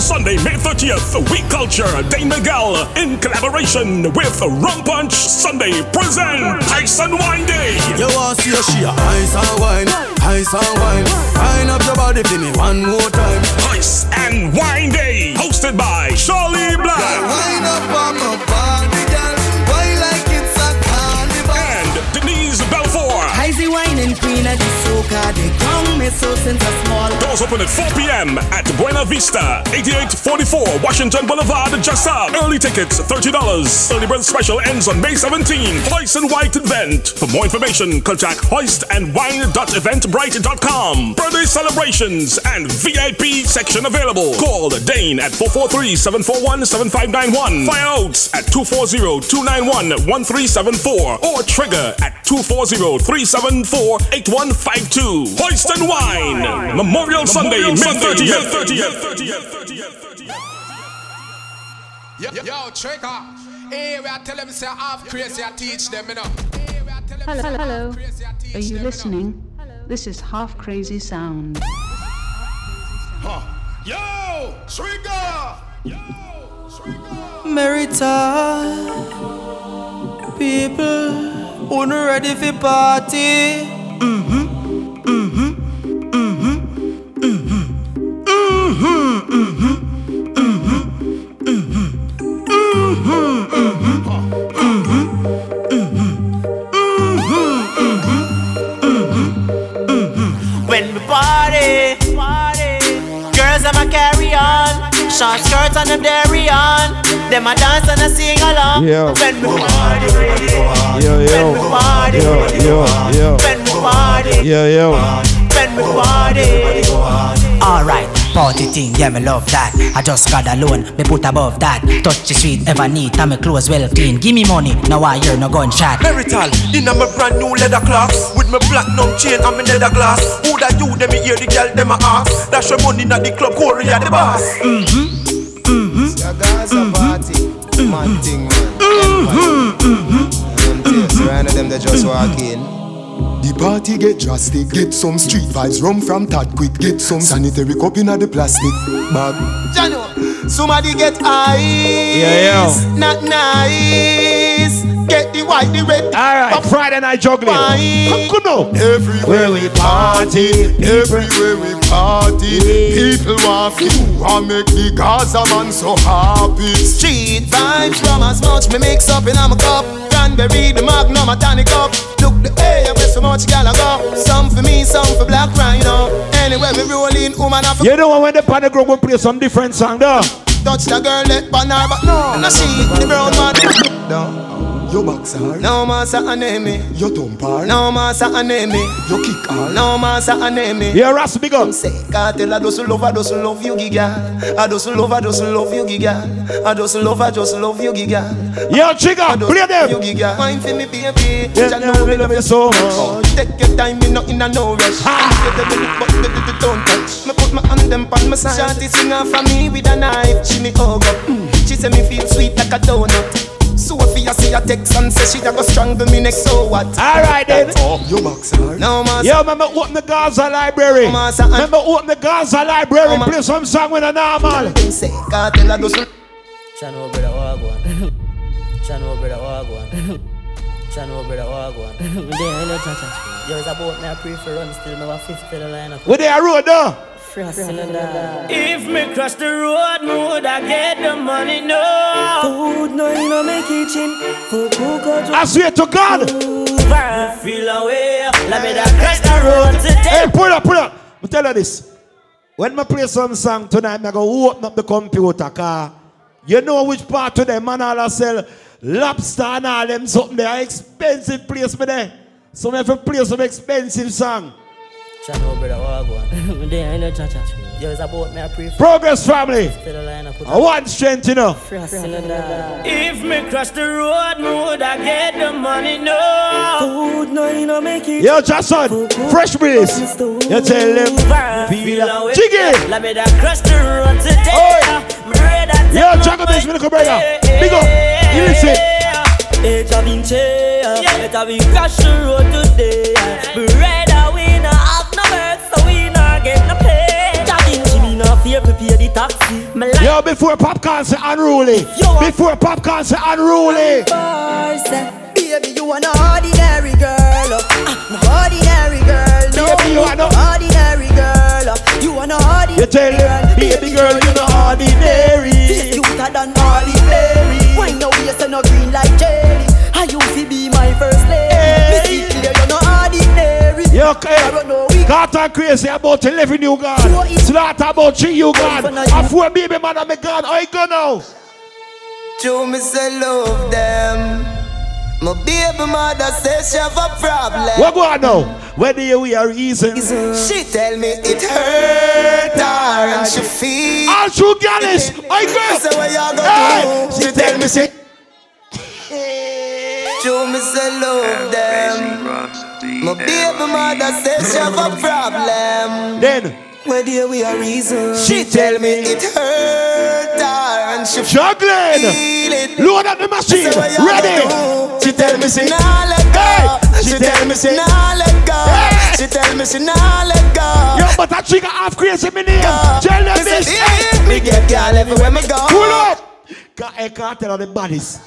Sunday, May 30th, We Culture, Day Miguel, in collaboration with Rum Punch Sunday, present Ice and Wine Day. You want to see a she ice and wine, ice and wine. Wine up your body for me one more time. Ice and Wine Day, hosted by Charlie Black. Wine up my me so since a small. Doors open at 4 p.m. at Buena Vista, 8844 Washington Boulevard, Jassa. Early tickets, $30. Early bird special ends on May 17. Hoist and White event. For more information, contact hoistandwine.eventbrite.com. Birthday celebrations and VIP section available. Call Dane at 443-741-7591. Fire Oats at 240-291-1374. Or Trigger at 240-374-8152. Hoist and Wine. Memorial Sunday, May 30th. 30th. 30th. 30th. Yo, yo Trigger. Hey, we are telling them say half crazy, I teach them, you know. Hey, we are telling them Hello, hello. half crazy, I teach Are you them, listening? This is Half Crazy Sound. Huh. Yo, Trigger. Yo, Trigger. Merita, people, who ready for party. Mm-hmm, When we party, party, girls them a carry on, short skirts and them dairy on, them a dance and a sing along. Yo. When we party, Yo, yo, when we party, yo, yo, yo, when we party, yo, yo. when we party. Alright, party thing, yeah, me love that. I just got alone, me put above that. Touch the street, ever neat, and me clothes well clean. Give me money, now I hear no gunshot. Merital, in a my brand new leather clocks With my platinum chain and my leather glass Who that you, them me hear the girl, them a ask Dash your money at the club, Korea the boss Your Gaza party, Mm-hmm. man thing man. Them tapes, right? Them they just walk in. The party get drastic. Get some street vibes, rum from Tad quick. Get some sanitary cup in the plastic bag. Jano, somebody get ice. Yeah, yo. Not nice. Get the white, the red. Alright, Friday night juggling. Wine. Come on. Everywhere we party, everywhere we party. People want to and make the Gaza man so happy. Street vibes from as much me mix up in a cup. Cranberry, the magnum, a tonic up. Look the air where so much gal I go. Some for me, some for black rhino. Anywhere we roll in, woman I You know when the panic group will play some different song though. touch the girl let pan her, but no, no she the brown man. No, Your box hard, no massa enemy. your thump hard, No massa enemy. your kick hard. No massa enemy. Yeah, Ras big up. Say, cartel, I just love, I just love you, giga. I just love, I just love you, giga. I just love, I just love you, giga. Yo, Trigger, I play them. You, giga. Wine for me, baby. Yeah, Jah yeah, know we love you so much. Oh, take your time, me not in a no rush. Ha! But don't touch. Me put my hand them on my side. Shawty sing off for me with a knife. She me hug up. Mm. She say me feel sweet like a donut. Sophia see a text and say she da go strangle me next. So what? Alright then. Your box hard, No man. Yo, remember open the Gaza library. Oh, master, Remember open the Gaza library. Oh, ma- Play some song with a normal. Say cartel, I just Channel brother Wagwan. Channel brother Wagwan. Channel brother Wagwan. There, no cha cha. Yo, it's about me. I prefer run still. Me have fifth to the lineup. Where they are road though? If me cross the road, me would I get the money? No. Food, no, you know me kitchen. For cook I swear to God. Feel away. Let me da cross the road today. Hey, pull up, pull up. Me tell you this. When I play some song tonight, I go open up the computer car. You know which part of them man all sell lobster and all them something they are expensive place me there. So me have to play some expensive song. Channel brother Wagwan. There, no cha cha. Yo, it's about me. I prefer Progress family. to. I want strength, you know. If me cross the road, me would I get the money? No. Food, no, you know make it. Yo, Jackson, fresh breeze. You tell them. Jiggy. Let me da cross the road today. Oi. Me ready to Yo, take Jacob my is Miracle Brother. mind. Big up. You listen. It's a vinci, better we crash the road today. Me Yo, before popcorn say unruly. Before popcorn say unruly. Uh, baby, you are no ordinary girl. Uh, uh, no ordinary girl. No, Baby, you are no- ordinary girl. Uh, you are no ordinary girl, You tell them, baby girl, you no ordinary. This cuter than ordinary. Why no you say no green like jelly? I you fi be my first lady. Me see clear you're no ordinary. You okay? Carter crazy about 11 you gone. Slaughter about 3 you gone. And four baby man I'm gone. I go now. Show me say love them. My baby mother says she have a problem. What go on now? Where do you we are reason? She tell me it hurt her and she feel. All true gallus. I go. So what you gonna Hey, do? she tell me say. Show me say love them. My baby mother says she have a problem. Then. Where do we are reason? She tell me it hurt her and she Juggling. feel it. Load up the machine. So Ready. She tell me she nah let go. She tell me she nah let go. She tell me she nah let go. Yo, but that trigger half crazy me name. Tell them Me this. Me get girl everywhere me go. Pull up. Got a cartel of the bodies.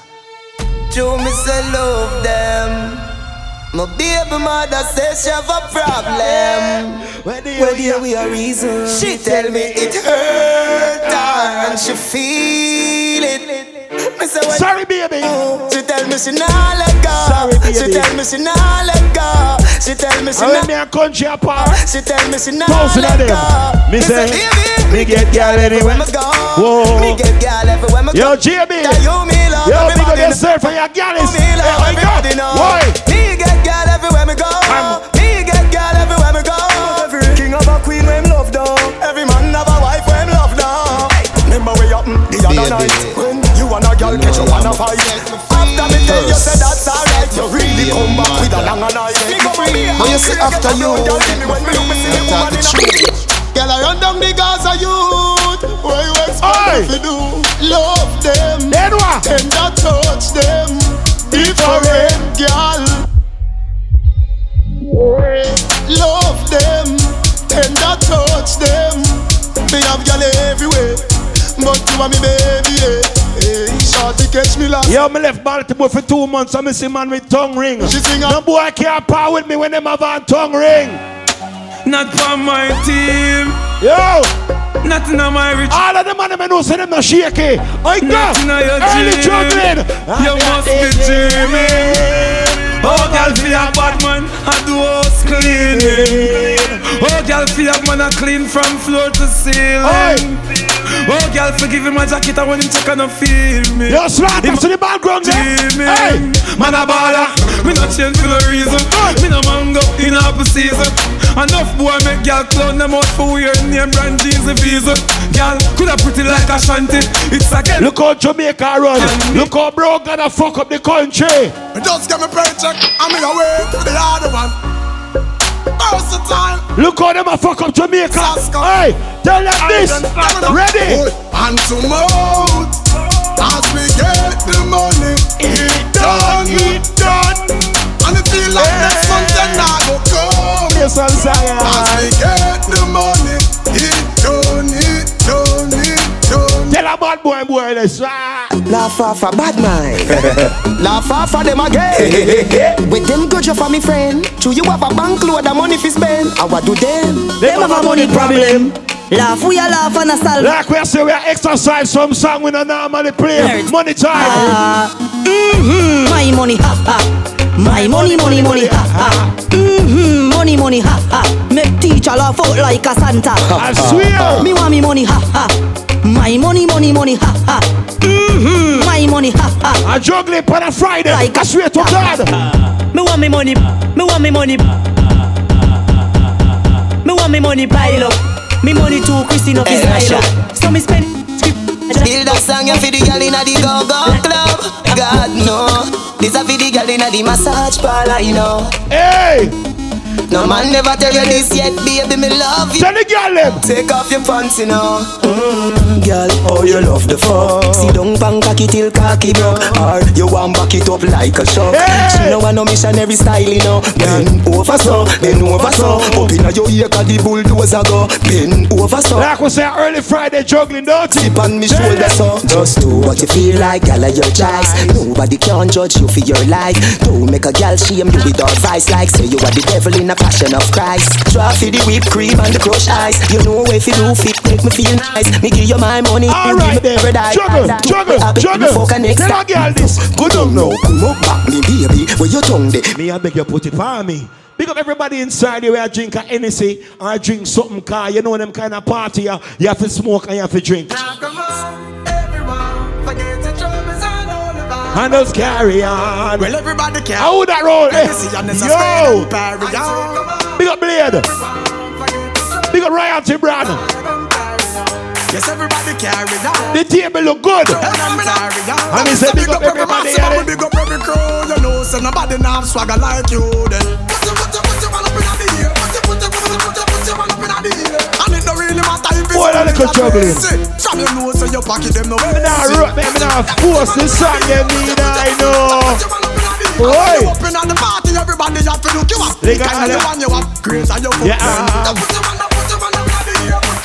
Show me say love them. My baby mother says she have a problem. Where do Where do we are reason? She tell me it hurt her and she feel it. Me say Sorry, baby. She tell me she nah let go. Sorry, baby. She tell me she nah let go. She tell me she nah. me a country apart. She tell me she nah Thousand let go. Me say, baby, me get girl anywhere. me go. Whoa. Me get girl everywhere me Yo, go. Tell you me Yo, big up everybody. for your love Hey, I go. Why? Me get girl everywhere me go. Me get girl everywhere me go. Every king have a queen when him love down. Every man have a wife when him love down. Remember where you happen the other night when you and a girl catch you wanna fight. After me tell you say that's alright, you really come back with a long knife. Me come and be But you see after you, Girl, give me when me look me see me woman in a Girl, I run down the Gaza youth. What you expect me to do? Love them. Tender touch them. Different girl. Love them. Tender touch them. Me have girl everywhere. But you are me baby, yeah. Hey, shorty catch me last. Yo, me left Baltimore for two months and me see man with tongue ring. She sing No boy can't power with me when them have a tongue ring. Not for my team. Yo, Nothing on my rich. all of the man them know say them not shaky. I go. Nothing on your Early dream. juggling. You must be dreaming. Oh, girl, feel a bad man, I do house cleaning. Oh, girl, feel a man, I clean from floor to ceiling. Oh, girl, forgive him my jacket, I want him check and feel me. Yo, slap to the background there. Hey. Man a baller, me not change for no reason. Me no mango in apple season. Enough boy make girl clown them out for weird name brand jeans and visa. Girl coulda pretty like a shanty. It's a girl. Look how Jamaica run. Look how bro gonna fuck up the country. Just get me paycheck. I'm in away to the other one. Versatile. Look how them a fuck up Jamaica. Hey, tell them this. Ready? And to mouth. As we get the money, it done, it done. And it feel like next month then I go come. Yes, I'm saying. As we get the money, it done, it done, it done. Tell a bad boy, boy, this. Ah. Laugh off a bad mind. Laugh off of them again. With them good you for me friend. True you have a bank load of money fi spend. I what do them? Them have a money problem. Laugh, we a laugh and a salve. Like we say, we are exercise some song we don't normally play. Money time. Mm-hmm. My money, ha ha. My money, money, money, ha ha. Mm-hmm. Money, money, ha ha. Make teacher laugh out like a Santa. I swear. Me want me money, ha ha. My money, money, money, ha ha. Mm-hmm. My money, ha ha. I juggling on a Friday. Like I swear to God. Me want me money, me want me money. Me want me money pile up. Me money too Christine up is style. So me spend. Build a song you for the girl inna the go go club. God no, this a for the girl inna the massage parlor, you know. Hey, No man never tell you this yet, baby. Me love you. tell the girl them. Take off your pants, you know. Mm, girl, oh you love the fuck. See don't bang cocky till cocky broke. Or you want back it up like a shock. She no want no missionary style, you know. Bend over so, bend over so. Up inna your ear 'cause the bulldozer go. Bend over so. Like we say early Friday juggling, don't Tip on me shoulder so. Just do what you feel like, gal your choice. Nobody can judge you for your life. Don't make a gal shame you with advice like say you are the devil in a passion of Christ. Try for the whipped cream and the crushed ice. You know if you do fit, make me feel nice. Me give you my money, All you right me paradise. Juggle, Do juggle, me happy, juggle. me fuck a next Tell a girl this. Good on now, come up back me baby. Where you tongue de? Me I beg you put it for me. Pick up everybody inside here where I drink a Hennessy or I drink something car. You know them kind of party. uh, You have to smoke and you have to drink. And just carry on. Well, everybody can. How would that roll? Legacy and it's a Yo! spread and parry, yo. Big up Blade. Big up Royalty Brand. Yes, everybody carry on. The table look good. And he said, big up everybody, yeah, Big up every crew, you know, so nobody now have swagger like you then. Put your, put your, put your one up in the air. Put your, put your, put your, put your, put your one up in the air. And it don't really matter if it's Boy, that little juggling. From your nose to your pocket, them no way. Me nah rock, me nah force this song them need I know. Boy. Up in the party, everybody have to look you up. They The got all one you have, great and you fuck Yeah. Put your one up, put your one up the.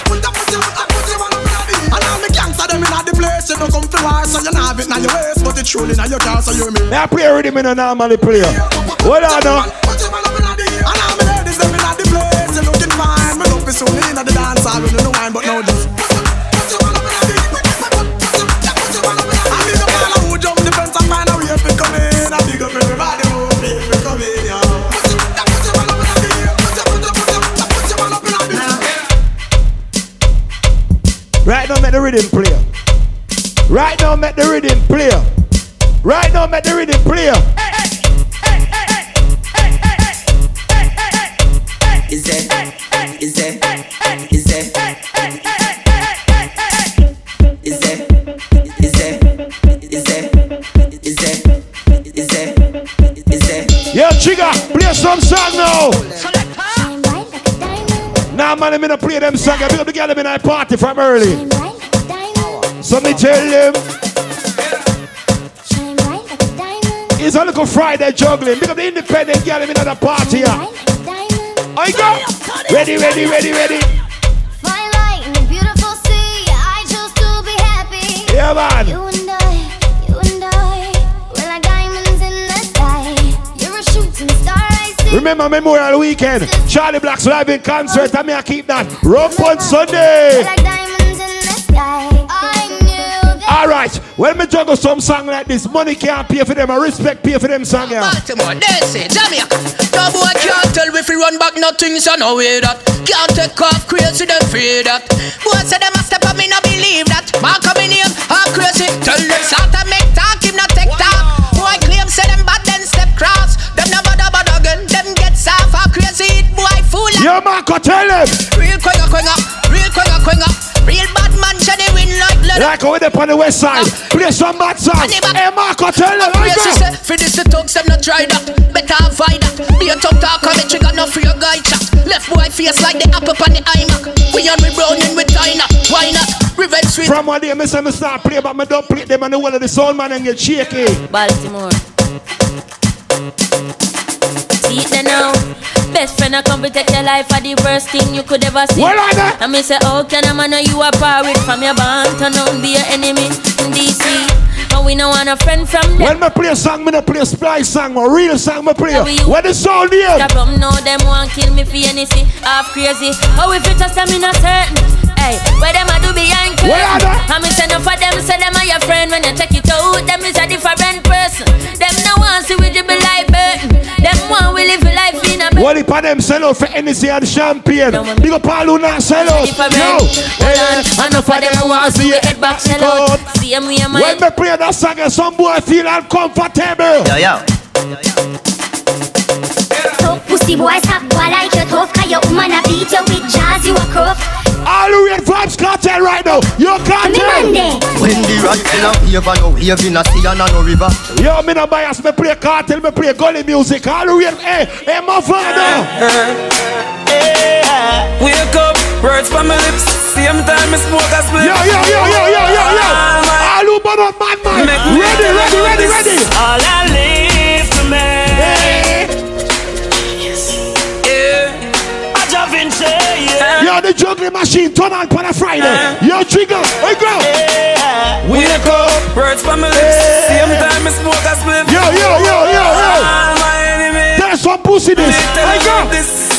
Put your, put your, put your one up the. And all the gangsta them inna the place, you don't come to war, so you nah have it in your waist, but it's truly in your car, so you me. Me I play rhythm in a normally play. Hold on now. soon in the dance hall when you know but now just. Right now, make the rhythm player. Right now, make the rhythm player. Right now, make the rhythm player. Is that is that? Is that? Is that? Is that? Is that? Is that? Is that? Is that? Yo, Trigger, play some song now. Nah, man, I'm gonna play them song. I pick up the girl them in a party from early. So me tell them. It's a little Friday juggling. Pick up the independent girl them in the party. Yeah. I go. Ready, ready, ready, ready. Yeah, man. You and I, you and I, we're like diamonds in the sky. You're a shooting star, I see. Remember Memorial Weekend, Charlie Black's live in concert, and me I keep that. Rope on Sunday. All right, when me juggle some song like this, money can't pay for them, I respect pay for them song. Yeah. Baltimore, they say Jamaica. No boy can't tell if we run back nothing, so no way that. Can't take off crazy, they fear that. Boy say them a step up, me no believe that. Mark up me name, all crazy. Tell them start to make talk, him not take talk. Boy claim say them bad, then step cross. Them no bother bad again, them get soft, all crazy. Boy fool. Yo, Marco, tell them. Real quenga quenga, real quenga like leather. Like over there on the west side, ah. play some bad song. Hey, Marco, tell them. I Crazy go. say, for this the thugs, them not try that. Better avoid that. Be a tough talker, me trigger no for your guy chat. Left boy face like the apple on the iMac. We on we browning with China. Why not? Revenge sweet. From one day, me say me start play, but me don't play them and the whole of the sound man and get shaky. Baltimore. It now. Best friend I come to take your life for the worst thing you could ever see. Are they? And me say, oh, can a man know you are parried from your band turn on be your enemy in DC? And we no want a friend from them. When me play a song, me no play a splice song, my real song me play. Yeah, we you- When the sound here. The rum know them want kill me for anything. Half crazy. Oh, if you just them in a certain. Hey, where them a do behind curtain? Where are they? And me say no for them, say them are your friend. When you check it out, them is a different person. Them no want see we dribble like burden. Them want we live a a What if them sell out for Hennessy and champagne? Big up all who not sell out. different. No. Hold on, enough of them want see your head back sell out. See them with your When me play that song, some boy feel uncomfortable. Yo, yo. Tough pussy boy, stop boy like you tough. Cause your woman a beat you with jazz, you a cuff. All the weird vibes cartel right now. Yo, Me cartel. Monday. When the right in a favor, no wave in a sea and a no river. Yo, me no bias, me play cartel, me play gully music. All the weird, hey, hey, my father. Wake up, words from my lips. Same time I smoke a split. Yo, yo, yo, yo, yo, yo, yo. Turn on my mind. Ready, ready, ready, ready. All I live Yo, the juggling machine, turn on for a Friday. Yo, trigger, hey girl. Wake up, words from my lips. Same time I smoke a spliff. Yo, yo, yo, yo, yo. All my enemies. There's some pussy this. Hey girl.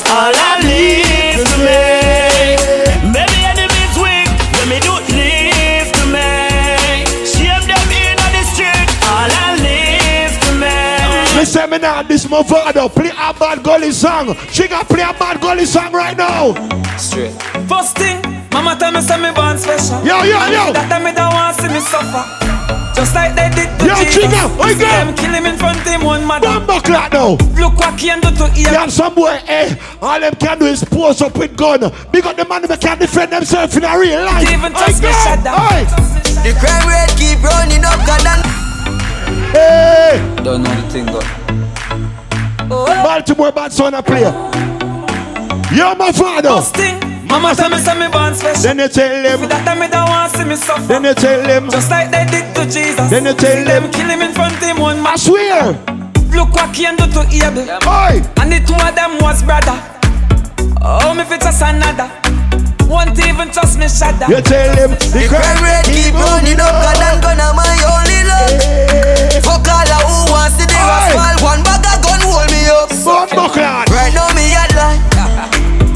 This motherfucker play a bad gully song. She got play a bad gully song right now. Straight. First thing, mama tell me say me born special. Yo, yo, yo. That time me don't want see me suffer. Just like they did to Yo, Jesus. Chica, oi, See girl. them kill him in front of him one mother. Bumbo clock now. Look what can do to ear. Yeah, some boy, eh, all them can do is pose up with gun. Because the man that can defend themselves in a real life. Even Oi, touch me girl, shut down. oi. The crime rate keep running up, God and Hey, Don't know the thing, go. Baltimore bad son a player. Yo, my father. First mama tell me say me born special. Then you tell For them. that time me don't want see me suffer. Then you tell them. Just like they did to Jesus. Then you tell See them. them kill him in front of him one I man. swear. Look what can do to Abel. Oi. And the two of them was brother. Oh, me fit just another. Won't even trust me shudder. You tell them. The crime rate keep running up, God and gun are my only love. Fuck all of who wants to do a small one bag of gun hold me up. Bumbo clock. Right now me at line.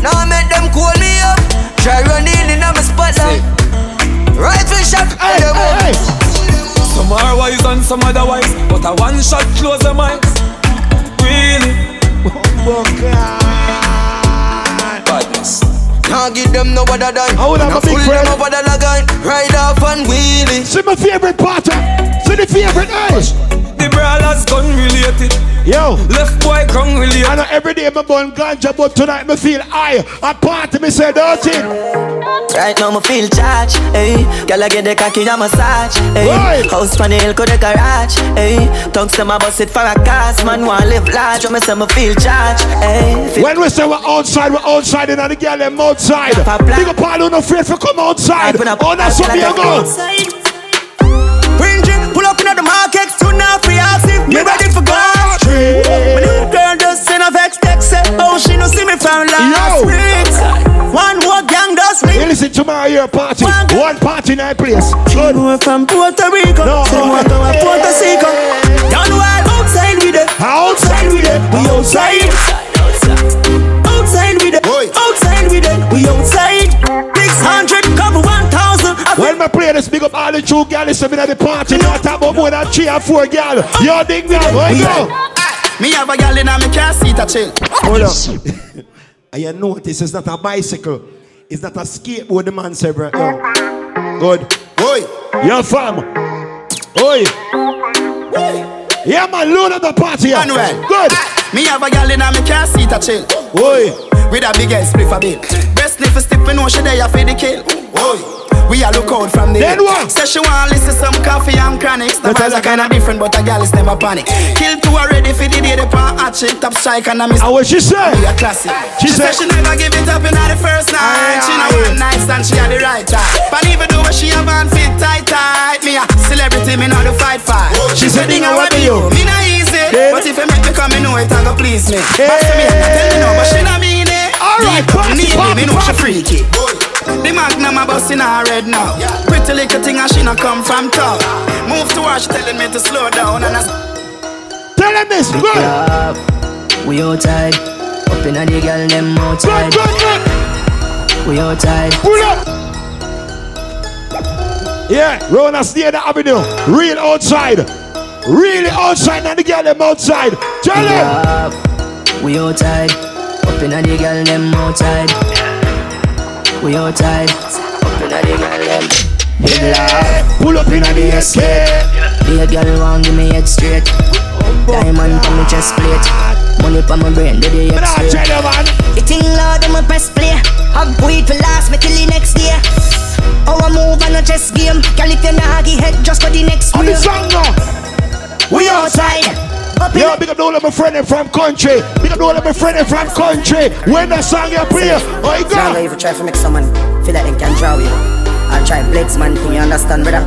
Now I make them call me up. Try running in on my spotlight. Rifle shot. Hey, hey, hey. Some are wise and some otherwise. But a one shot close them eyes. Really? Bumbo clock. Now give them no other dime. I would have a big friend. them up other line. Ride off and wheelie. See my favorite part. See the favorite, hey. The brawlers gun related. Yo. Left boy gun related. I know every day me burn ganja, but tonight me feel high. A party me say dirty. Right now, me feel charged, hey. Girl, I get the cocky a massage, hey. Right. House on the hill, could the garage, hey. Tongues to my bus it for a cast, man, want live large. When me say me feel charged, hey. Feel When we say we're outside, we're outside, and the girl them outside. Big up all who no afraid for come outside. Oh, that's what me a go. Bring drink, pull up in the market, soon now free ass if me ready for go. My new girl just send a vex text, oh she no see me from last week. One more gang does me. You listen to my year party. One party night place. Good. From Puerto Rico, No. say want to Puerto Rico. Wild outside with it, Outside with it. we outside. Outside me play this, big up all the true girls them in the party. Not talk about more than three or four girls. Yo, dig me up. Where you go? Me have a gal in my car seat a chill. Hold up. and you notice it's not a bicycle. It's not a skateboard the man said, bro. Yo. Good. Oi. Yo, fam. Oi. Oi. Yeah, man, load up the party. Yeah. Manuel. Good. Me have a gal in my car seat a chill. Oi. With a big ass spliff a bill. Best sniff a stiff, we know she there for the kill. We a look out from the Then what? Say she want listen some coffee and chronics. The But vibes are kinda different, but a gal is never panic. Kill two already for the day they pan hatch it. Top strike and I miss. How what she say? Be a classic. She She, said- said she never give it up in the first night. She know one night stand, she had the right time. But even though she have on fit tight tight, me a celebrity, me know the fight fight. She said, Thing "Dinga, I what want you?" Me not easy, Then- but if you make me come, me know it, I go please me. But to me, I tell me no, but she not mean it. Alright, party, need me, party, me know she party. freaky. The magnum a bust in her red now. Pretty little thing and she not come from town. Move to her, she telling me to slow down and I. Tell them this. Good. up. We outside, up in the girl them Good, outside. good, good. We outside. Pull up. Yeah, Rona stay the avenue. Real outside. Really outside, and the girl them outside. Tell them. up. We outside, up in the girl them outside. We outside, up in the girl them. Big love. Pull up in the escape. Be a girl want give me head straight. Diamond on my chest plate. Money for my brain, do the But I X-ray. tell you, man. The thing loud, I'ma press play. Have weed for last me till the next day. How I move on a chess game. Girl, if you nah give head just for the next On Up in Yo, big up all of my friends from country. Big up all of my friends from country. When the song you play, oh you Now go. if you try to make someone feel like they can draw you, I'll try blitz man thing, you understand, brother?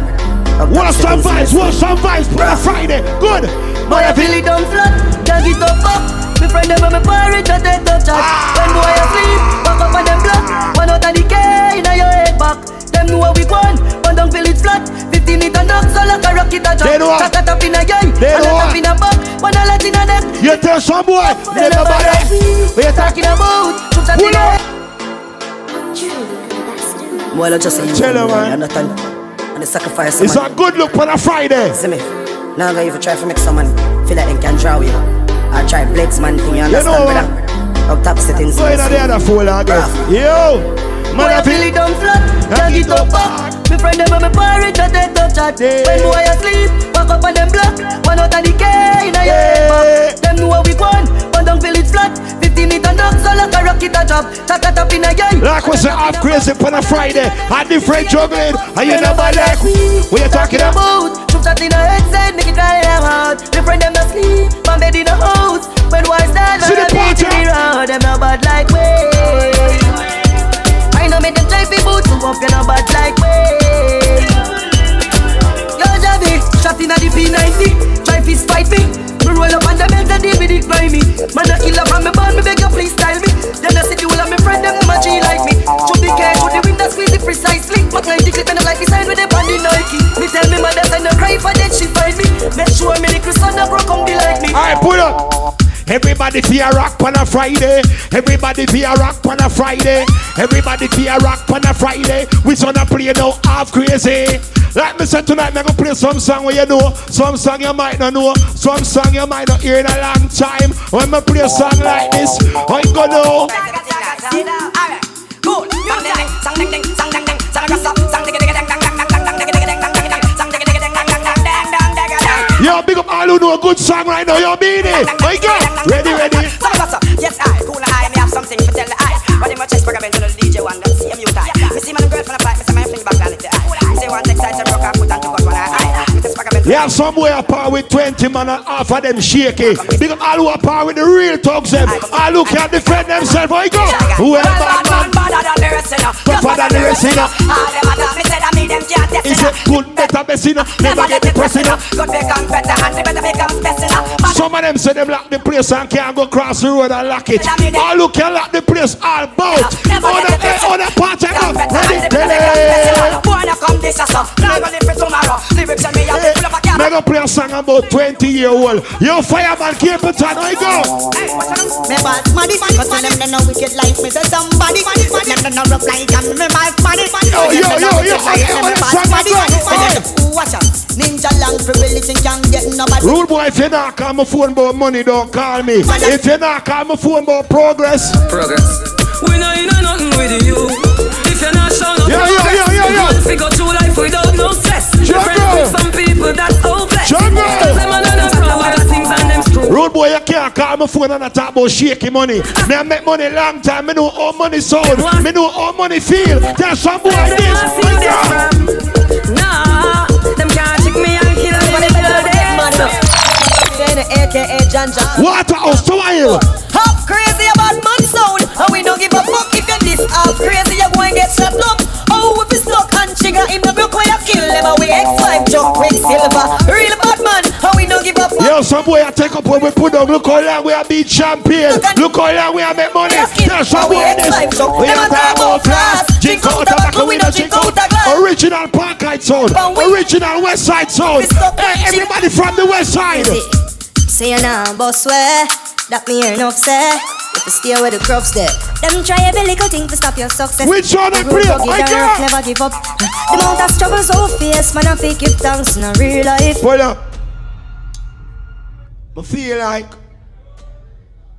What's some vibes? What's some vibes? Prayer Friday. Good. Boy, I feel it down flat, can't get up up. Me friend them me parent just they touch ah. chat. When boy asleep, walk up on them block. One out of the K inna your head back. Them know we gone, but don't feel it flat. 50 meter knock, so like a rocket a They know jump. what? Tap tap in a eye, They and a know tap what? in a back, one a lot in a neck. You tell some boy. Tell nobody. What you talking about? Shoot that in a head. Boy, I just say you. Tell her, man. You're not on- And the sacrifice. It's a good look for a Friday. See me. Now I'm gonna try to make someone feel like they can draw you. I try Blake's man thing, you understand, know brother? Up top settings. Go in the other fool again. Ah. Yo. Boy, I feel it down flat, can't get up back. Me friend them and me parent just they touch chat. When boy asleep, walk up on them block. One out of the K your head back. Them know we gone, but don't feel it flat. 50 meter knock, so like a rocket a drop. Tap tap tap in a eye. Like say, half crazy on a Friday. A different juggling. And you never like. What you talking about? Shoot that in a head side, make it cry them out. Me friend them no sleep, my bed in a house. When See the man, I beat party? me round. Them no bad like we. I know make them try fi boot you up, you no bad like we. Yo Javi, shot inna the P90, try fi spite me. Me roll up on the belt and deal with it grimy. Man a killer from me born, me beg you please style me. Then I see the whole of me friend them a G like me. Should Everybody be a rock on a Friday. Everybody be a rock on a Friday. Everybody be a rock on a Friday. We gonna play now half crazy. Like me said tonight, me gonna play some song where you know, some song you might not know, some song you might not hear in a long time. When me play a song like this, I gonna know. Ding Yo, big up all who know a good song right now. Yo, Beanie. My God. Ready, ready. Yes, I, cool and I, me have something to tell the eye. Running my chest, program into the DJ one, them see a mute eye. Me see my girl from the pipe, me see my fling back down it. Me say one I say rock, I put on to eye. You have some boy apart with 20 man and half of them shaky. Up all who apart with the real thugs them. All who can defend themselves. Where you go? Whoever bad man. Better than the rest, you know. Tougher than the rest, you. All them other, me say that me them can't test, Is it good, better, best, know? Never get know? Good become better and the better becomes best, know. Some of them say them lock the place and can't go cross the road and lock it. All who can lock the place all about. Other, eh, other part of them. Ready, ready. Boy, now come this, so. Now go live for tomorrow. Lyrics and me, I'll eh, be full of a. Me go play a song about 20 year old. Yo, fireman, Capleton, where you go? Me bad money, but tell them they no wicked like me. Say somebody, them they no rough like I'm me bad money. Yo, yo, yo, yo, okay, me well, bad song money. again. Say them, Watch out, ninja long for releasing can't get nobody. Rude boy, if you not call my phone about money, don't call me. If you not call my phone about progress. Progress. We know you know nothing with you. Can't call my phone and I talk about shaky money. Me I make money long time. Me know how money sound. Me know how money feel. Tell some boy this. Nah, them can't trick me and kill me. AKA Janja. Waterhouse, to while. Half crazy about man sound. And we don't give a fuck if you're this half crazy. You're going to get shot up. Oh, if you stuck and trigger him, the broke when you kill them. And we X5 Chuck Quicksilver. Yo, some boy I take up when we put down. Look how long we are beat champion. Look how long we are make money. Tell some boy this. We are talk about class. Drink out tobacco, we don't drink out a glass. Original Parkite sound. Original West Side sound. Hey, everybody from the West Side. Say you nah boss way, that me enough say. If you stay where the crops there, them try every little thing to stop your success. Which one road play? I rough, never give up. The amount of struggles so fierce, man, I fake give thanks in a real life. Hold up. I feel like,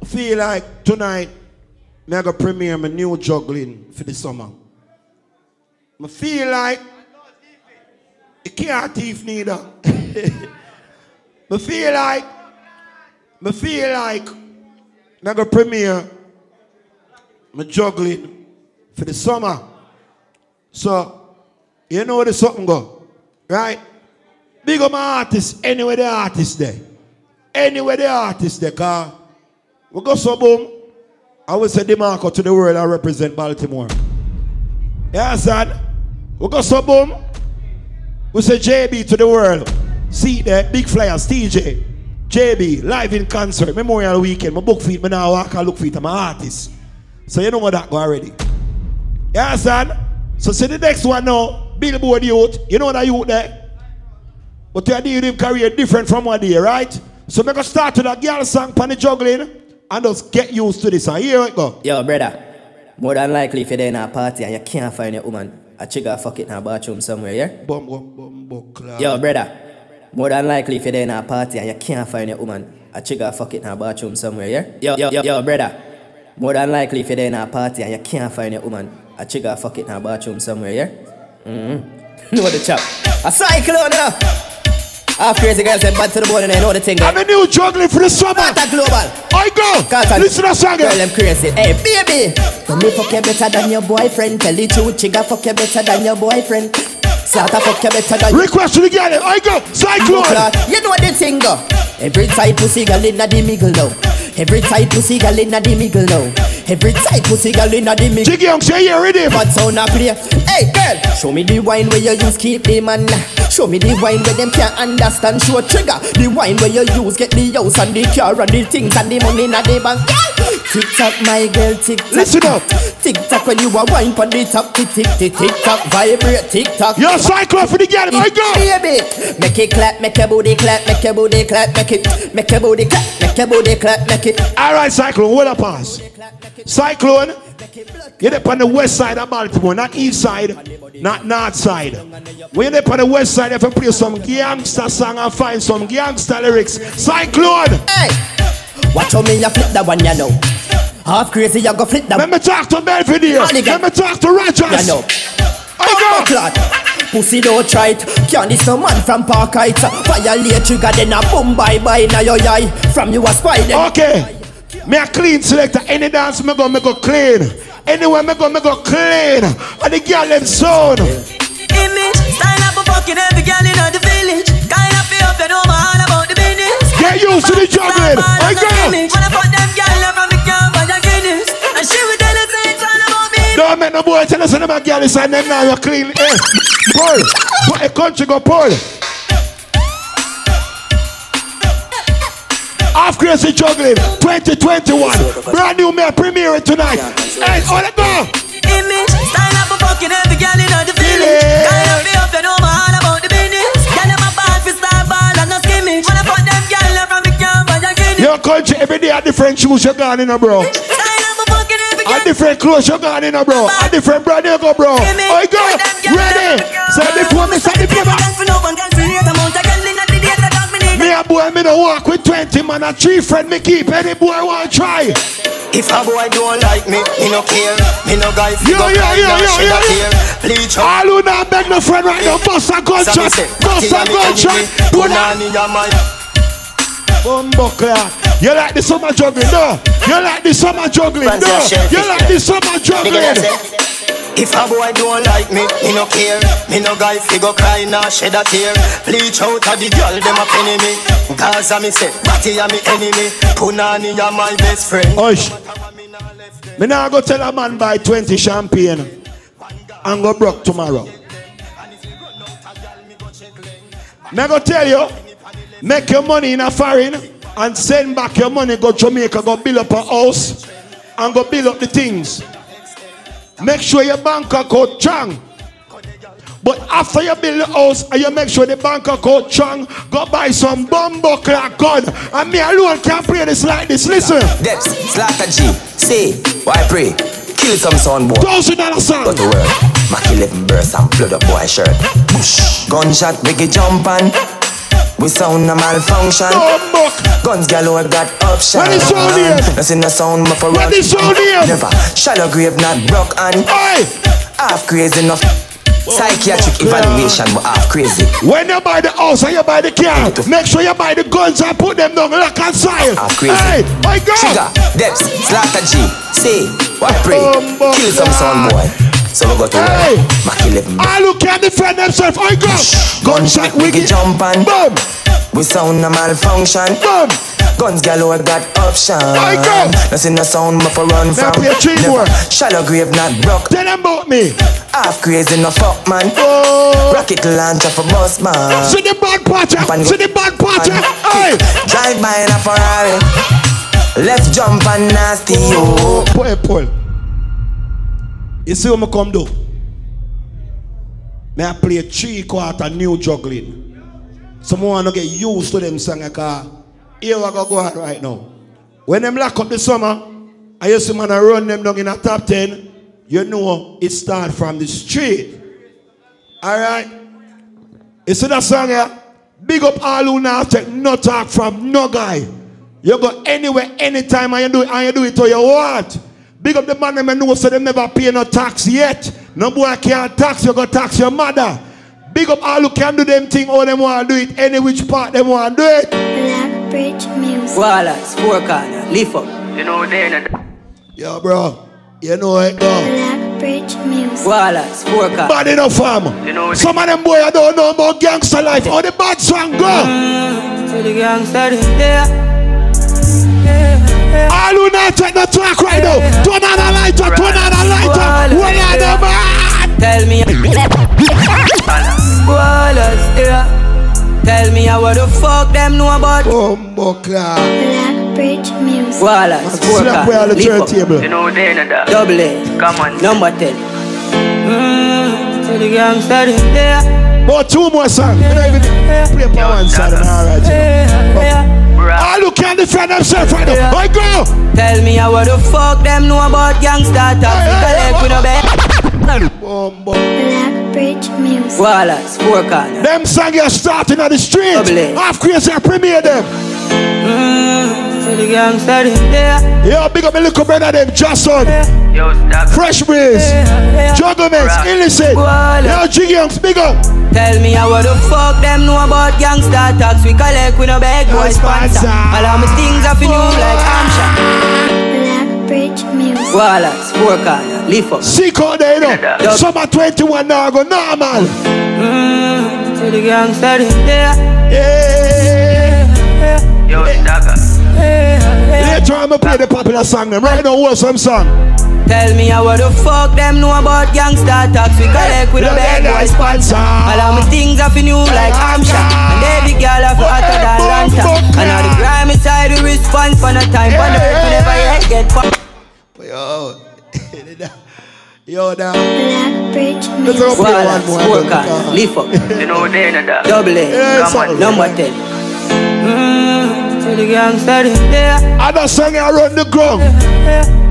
I feel like tonight, I go premiere my new juggling for the summer. I feel like, you can't thief neither. I feel like, I feel like, I go premiere my juggling for the summer. So, you know where the something go, right? Big up my artists, anywhere the artist there. Anywhere the artist there, car. We go so boom. I will say DeMarco to the world I represent Baltimore. You understand? We go so boom. We say JB to the world. See the big flyers, TJ. JB, live in concert, Memorial Weekend. My book feet, me now walk and look feet. I'm an artist. So you know what that go already. You understand? So see the next one now, Billboard Youth. You know that youth there? But you deal with career different from what they, right? So make us start with a girl song pan juggling and just get used to this. And here it go. Yo, brother. More than likely if you're there in a party and you can't find your woman, a chigga fuck it in a bathroom somewhere, yeah? Bum, bum, bum, bum. Yo, brother. More than likely if you're there in a party and you can't find your woman, a chigga fuck it in a bathroom somewhere, yeah? Yo, yo, yo, yo, brother. More than likely if you're there in a party and you can't find your woman, a chigga fuck it in a bathroom somewhere, yeah? Mm-hmm. know the chap. A cyclone, know? Half crazy girls and bad to the bone and I know the thing. I'm a new juggling for the summer. Not global. I go. Cause Listen to the song. Girl, them crazy. Hey, baby. Tell me fuck you better than your boyfriend. Tell the truth, chigga fuck you better than your boyfriend. Slaughter fuck you better than your. Request to the girl. I go. Cyclone. You know the thing. Every tight pussy girl inna the middle now. Every tight pussy girl inna the middle now. Every tight pussy girl inna the middle. Jiggy Young, say you ready? But sound a play. Hey girl, show me the wine where you use keep the man. Show me the wine where them can't understand. Show trigger the wine where you use get the house and the car and the things and the money inna the bank. Tick tock, my girl, tick tock. Listen up. Tick tock when you a wine pon the top. Tick tick tick tick tock, vibrate tick tock. Yo, cyclone for the girl. I go. Baby, make it clap, make your booty clap, make your booty clap, make it, make your booty clap, make your booty clap, make. All right, Cyclone, hold up, pass. Cyclone, you're up on the west side of Baltimore, not east side, not north side. When you're up on the west side, you have to play some gangster song and find some gangster lyrics. Cyclone! Hey! Watch how me you flip that one, you know. Half crazy, you go flip that Let me talk to Belvedere. Let me talk to Rogers. You know. I go. Oh, Clot. Pussy don't try it. Can't this no man from Park Heights. Violate trigger, then a boom bye bye now your eye. From you a spy them. Okay. Me a clean selector. Any dance me go, me go clean. Anywhere me go, me go clean. And the girl them sound. Image, style up a fucking every girl in the village. Kind of feel up, you know man about the business. Get used to the juggling. I go. When I put them girl from the camp and the Guinness. And she would no boy tell us a girl is and them now you clean. Eh. Pull. Put a country go pull. Half crazy juggling 2021. Brand new me premiere tonight. Hey, all it go. Image, style up a fucking every girl in the village. Kind of feel up, you know man about the business. Girl ball for star ball and no skimmage. When I put them girl from the camp and the Guinness. Your country every day a different shoes you're gone in, a bro. A different clothes you gone in, a bro. A different brand you go, bro. I go. Ready. So before me start the playback. Me a boy, me no walk with 20 man, a three friend me keep. Any boy want to try. If a boy don't like me, me no care. Me no guy fi Yo, go yo, cry yo, yo, yo, yo. Bleach out. All who not beg no friend right now, bust a gunshot. Bust a gunshot. Put a Punani ya man. Bumbuckler. You like the summer juggling? No. You like the summer juggling? No. a shellfish, You like the summer Nigga, juggling? If a boy don't like me, me no care. Me no guy fi go cry nor shed a tear. Bleach out a the girl them a penny me. Gaza me say, Batty a me enemy. Punani a my best friend. Hush. Me now go tell a man buy 20 champagne and go broke tomorrow. Me go tell you, make your money in a foreign and send back your money go to Jamaica, go build up a house and go build up the things. Make sure your bank account strong. But after you build the house and you make sure the bank account strong, go buy some bumbo clock gun. And me alone can play this like this. Listen. Depths, Slaughter G, say, why pray? Kill some son boy. Thousand dollar song. Go to work. Mac 11 burst and blood up boy shirt. Bush. Gunshot, biggie jump on. We sound a malfunction. Guns galore got option. When it's sound here. Nothing a sound but for When it's sound here. Never. Shallow grave not broke and. Half crazy enough. Psychiatric evaluation but half crazy. When you buy the house and you buy the car, make sure you buy the guns and put them down lock and side. Half crazy. Hey, my God. Sugar, Depths, Slaughter G, say, why pray? Kill some son boy. So we go to Hey. Mac 11 All who can defend themselves, I go. Gunshot, we get jump and boom. We sound a malfunction. Boom. Guns galore got option. I go. Nothing the sound me for run Now from. a tune Never. Shallow grave not broke. Tell them about me. Half crazy no fuck man. Oh. Rocket launcher for boss man. See the bad party. See the bad party. Hey. Drive by in a Ferrari. Left jump and nasty yo. Paul, Paul. You see what me come do? May I play three quarter new juggling. Someone get used to them song because here I go go on right now. When them lock up the summer, I used to man a run them down in a top ten. You know it start from the street. Alright? You see that song here? Big up all who now take no talk from no guy. You go anywhere, anytime, and you do it, and you do it to your want. Big up the man them know so they never pay no tax yet. No boy can't tax, you go tax your mother. Big up all who can do them thing, all them want to do it, any which part them want to do it. Blackbridge Music. Wallace, four corner, lift up. You know they in Yo, bro, you know it go. Blackbridge Music. Wallace, four corner. Bad enough, fam. You know it. Some of them boy I don't know about gangster life. All the bad song go? Mm, to the gangster there. All who not take no talk right now. Turn on the lighter, turn on the lighter. Where are the man? Tell me. Wallace there. Tell me how the fuck them know about Bumbo clap. Blackbridge Music. Wallace, four Slap where on the corner, lift up. turntable. You know they in that. Double A. Come on. Number 10. Mm, to the gangster there. But two more songs. You don't even play for one side. Alright. All who can defend themselves right now. I go. Tell me how the fuck them know about gangster talk. We collect with no bed. Bumbo. Blackbridge Music. Wallace, four corner. Them songs are starting on the street. Double. Half crazy, I premiere them. Mm, to the gangster there. Yo, big up my little brother, them Jason. Yo, stop. Fresh Breeze. Jugglements, Illicit. Yo, Jiggy Youngs, big up. Tell me how the fuck them know about gangster talks. We collect with no beg boy sponsor. All of my things are for new like Amsha. Blackbridge Music. Wallace, four corner, lift up. Sick out there, you know. Summer 21 now, go normal. Mm, to the gangster there. Yeah. Yo, stagger. Later on, I'm play the popular song. Them. Right now, what's some song? Tell me how the fuck them know about gangster talks. We collect with a bad boy sponsor. All of my things are for new like Amsha. And every girl have hotter than Lanta. And all the grimy side we respond for no time. But the earth never yet get fucked. Yo. Yo, now. Blackbridge Let's go play one more. four corner, lift up. You know they in that. Double Yeah, A, it's all number 10. Mm, to the gangster there. Other song I run the ground.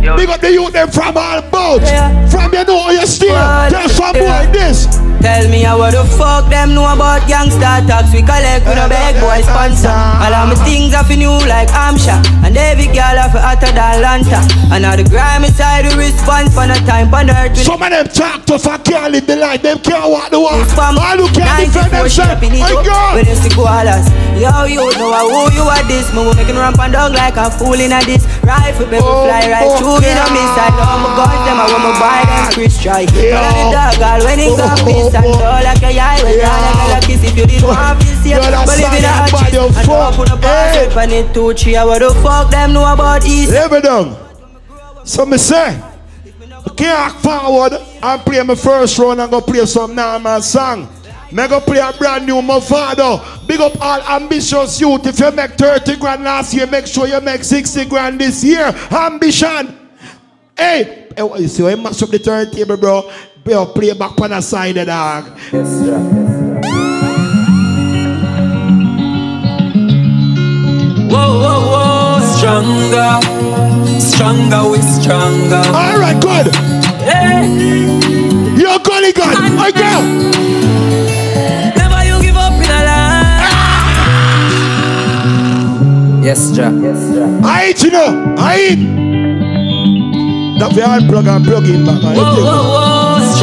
Yo, Big up the youth them from all boats. From you know you steal. Tell some boy this. Tell me how the fuck them know about gangster talks. We collect with a big boy sponsor. All of my things are for new like Amsha. And every girl have hotter than Lanta. And all the grimy side we respond for no time on earth. Some of them talk to and can't live the life. Them can't walk the walk. From All who can't defend 94 she themselves. in it My. God. When you see koalas Yo, you know who you are this Me we making ramp and dog like a fool in a this Rifle baby Oh, fly right oh, through me no miss I know my guns them I want me buy them Chris strike Yo. Tell the dog all when it Oh, got oh, And oh. all like a eye When Yeah. all like a kiss If you did want to see But if song it a is bad, cheese yo, And fuck. don't put a pass up on it two three What the fuck them know about East Leave it down. So me say, I can't act forward and play my first round and go play some normal song. Me go play a brand new Mavado. Big up all ambitious youth. If you make 30 grand last year, make sure you make 60 grand this year. Ambition. Hey, eh, you see, you mash up the turntable, bro, bro, play back on the side, eh, dog. Whoa, whoa, whoa, stronger, stronger, we stronger. All right, good. Hey, Yo, golly God, I go. never you give up in a life. Yes, Jack I eat, you know, I eat. That we all plug and plug in back, man. Whoa, whoa, whoa, You know, but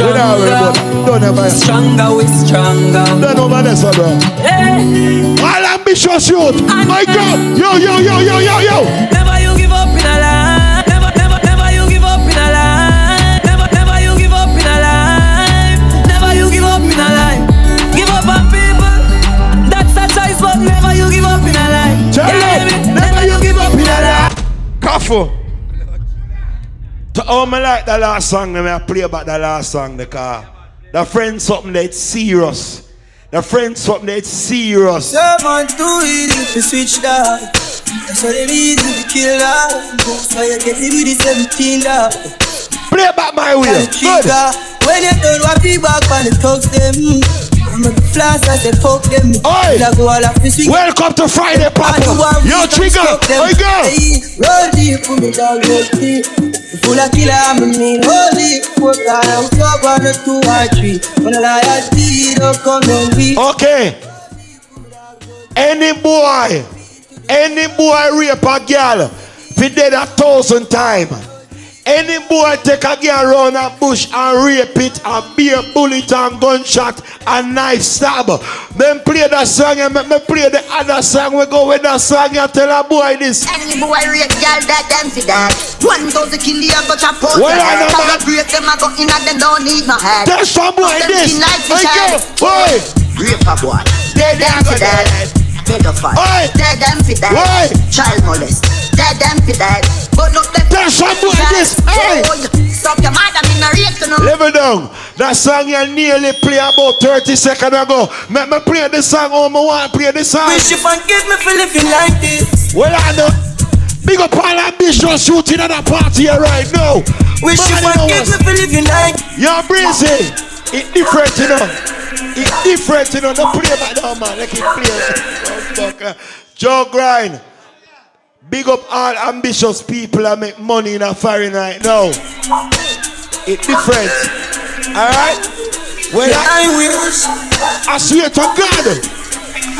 Stronger. Don't ever. Stronger, we stronger. Don't over this, bro. Hey. All ambitious youth. And My God. Yo, yo, yo, yo, yo, yo. Never you give up in a life. Never, never, never you give up in a life. Never, never you give up in a life. Never you give up in a life. Give up on people. That's a choice, but never you give up in a life. Tell yeah, never, never you give up in a life. Careful. To all oh, me like the last song, let me play about the last song, the car. The friend something that's serious. The friend something that's serious. Someone too easy to switch that. That's why they easy to kill that. Why you get it with the 17 that. Play back my way. Good. When you done what be back on the thugs them. I'm a flash as they poke them. Oi. go all up this. Welcome to Friday, Papa. Yo, Trigger. Oi, go. Roll deep, put me down, roll deep. Full of killer, I'm a mean. Roll deep, hard, I'm so one or two or three. When I lie, I see, don't come and be. Okay. Any boy, any boy rape a girl, fi dead a thousand times. Any boy take a girl around a bush and rape it and be a bullet and gunshot and knife stab. Then play that song and make me play the other song. We go with that song and tell a boy this. Any boy rape girl that them fi that. One thousand kill the go chop out Well, the I know, man. a break them a go in and them don't need no head. Tell some boy this. like Hey, fish head. go. Boy. Rape a boy. Dead them fi dead. Pedophile. Dead them fi dead. Child molest. Dead them fi dead. But look them. Tell some this. Hey. Oh, Stop your mother, me no rape to no. Level down. That song you nearly play about 30 seconds ago. Make me play the song how me want play the song. Wish you forgive me for living like this. Well, I know. Big up all ambitious shooting at a party here right now. Wish you Man, forgive me for living like You're breezy. It different, you know. It different, you know. Don't play back down, man. Let it play. Oh, fuck, uh, Joe Grind. Big up all ambitious people that make money in a foreign right now. It different. Alright? Well, I wish. I swear to God.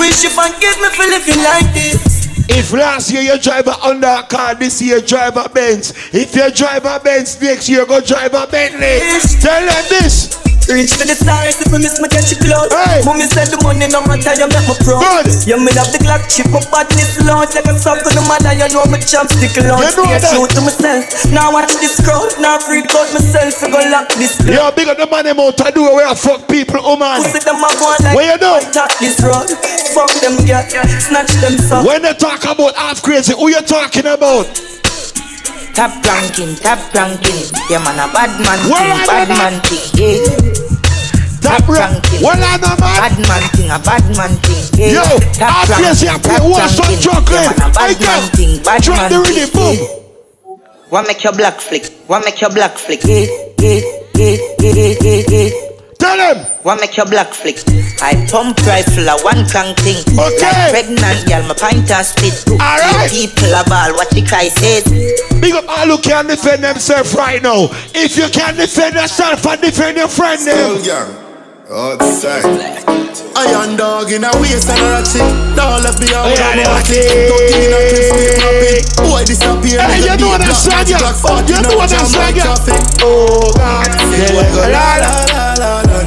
Wish you forgive me for living like this. If last year you drive a Honda car, this year drive a Benz. If you drive a Benz, next year go drive a Bentley. Tell them this. Reach for the stars if I miss my catch you close. Hey. Mommy said the money no matter you make me pro. Good. You made up the clock chip my badness launch like a sucker no matter you know my chopstick launch. You know Stay that. true to myself. Now watch this crowd. Now freak out myself. I go lock this. Yo, big up the man them out to do where I fuck people, oh man. Pussy them a go like What you do? Top this road. Fuck them girl. Snatch them so. When they talk about half crazy, who you talking about? Top ranking, top ranking. Yeah, man, a bad man Well, thing, bad man thing. Yeah. Top ranking. Well, I know, man. Bad man thing, a bad man thing. Yeah. Yo, half crazy, I play one shot chocolate. Yeah, man, a Hey, bad girl, man thing, bad drop man the thing. rhythm, boom. What make your black flick? What make your black flick? Tell them. What make your black flick? I pump rifle a one crank thing. Okay. Like pregnant girl, my pint and spit. Alright. People a ball, what the cry says. Big up all who can defend themselves right now. If you can defend yourself and defend your friend, them. Oh, outside. Iron dog in a waist and a ratchet. Oh, Don't left me out Oh, with a market. Don't in a me rapid. Boy disappear. Hey, you know that yeah. You know now that oh, yeah. Oh God.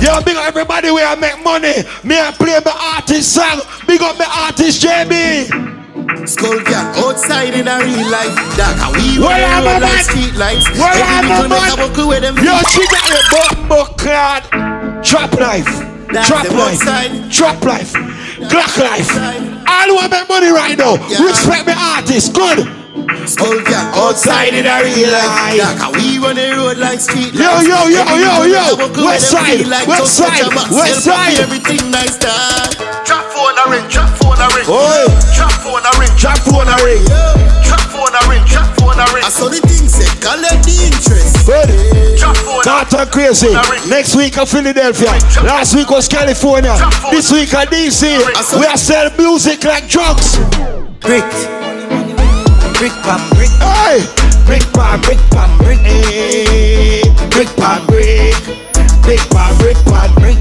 Yo, big up everybody where I make money. Me I play my artist song. Big up my artist JB. Skull cat outside in a real life. Dark how we Well, run I'm around a like street lights. Well, Every I'm a man. a buckle with them. Yo, she got a bumbo clad. Trap life. That's Trap life. outside. Trap life. Glock life. All want make money right now. Respect my artist. Good. Skull cat outside in a real life. Dark how we run the road like street Yo, yo, yo, yo, yo. make a buckle with West them side, feel like west just side, west Sell property, side. Everything nice dog. Trap phone a ring, trap phone a ring. Oi. Trap phone a ring, Trap phone a ring. Trap phone a ring, trap phone a ring. I saw the thing say, collect the interest. Good. Trap phone a Carter crazy. Next week of Philadelphia. Last week was California. This week at DC. We are sell music like drugs. Brick. Brick pam brick. Hey. Brick by brick by brick. Hey. Brick by brick. Brick by brick by brick.